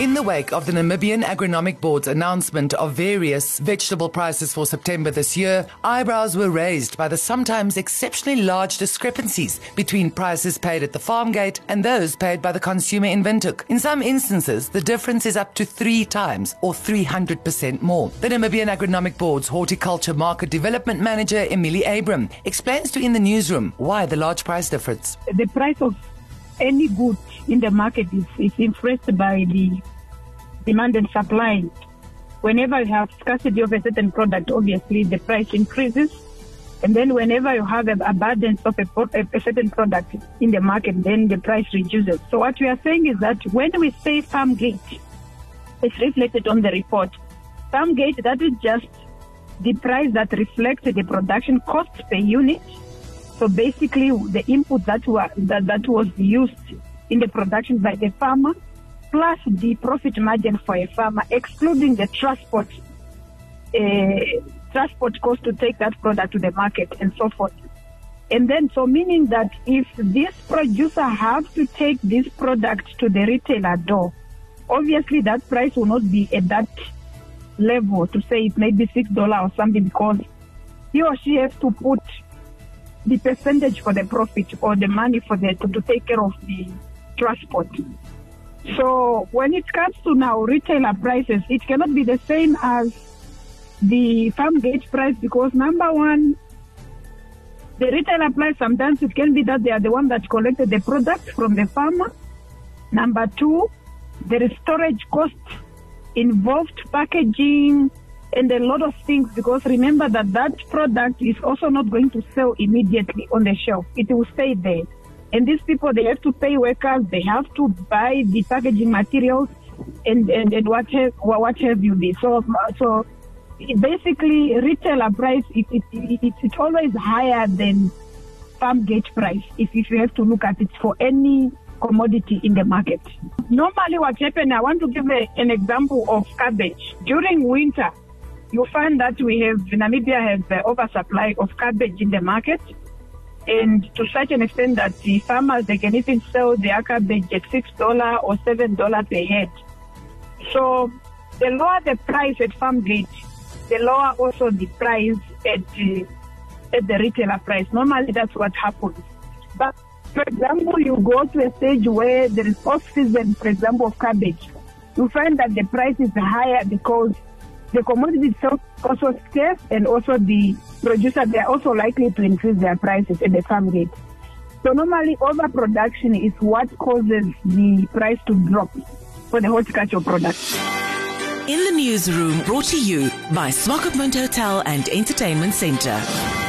In the wake of the Namibian Agronomic Board's announcement of various vegetable prices for September this year, eyebrows were raised by the sometimes exceptionally large discrepancies between prices paid at the farm gate and those paid by the consumer in Windhoek. In some instances, the difference is up to three times or 300% more. The Namibian Agronomic Board's Horticulture Market Development Manager, Emilie Abraham, explains to In the Newsroom why the large price difference. The price of any good in the market is, is influenced by the demand and supply. Whenever you have scarcity of a certain product, obviously the price increases. And then whenever you have an abundance of a, a, certain product in the market, then the price reduces. So what we are saying is that when we say farm gate, it's reflected on the report. Farm gate, that is just the price that reflects the production cost per unit. So basically the input that, were, that, that was used in the production by the farmer plus the profit margin for a farmer, excluding the transport uh, transport cost to take that product to the market and so forth. And then, so meaning that if this producer has to take this product to the retailer door, obviously that price will not be at that level to say it may be six dollar or something because he or she has to put the percentage for the profit or the money for the to, to take care of the transport. So when it comes to now retailer prices, it cannot be the same as the farm gate price because number one, the retailer price sometimes it can be that they are the one that collected the product from the farmer. Number two, there is storage cost involved, packaging, and a lot of things because remember that that product is also not going to sell immediately on the shelf. It will stay there. And these people, they have to pay workers, they have to buy the packaging materials and, and, and what, have, what have you be. So, so basically retailer price, it, it, it, it's always higher than farm gate price if, if you have to look at it for any commodity in the market. Normally what happens, I want to give a, an example of cabbage. During winter, you find that we have, Namibia has the oversupply of cabbage in the market and to such an extent that the farmers they can even sell their cabbage at six dollar or seven dollar per head. So the lower the price at farm gate, the lower also the price at the, at the retailer price. Normally that's what happens. But for example, you go to a stage where there is off season, for example, of cabbage, you find that the price is higher because the commodity itself also scarce and also the producer, they are also likely to increase their prices at the farm gate. So normally overproduction is what causes the price to drop for the horticultural products. In the newsroom, brought to you by Swakopmund Hotel and Entertainment Centre.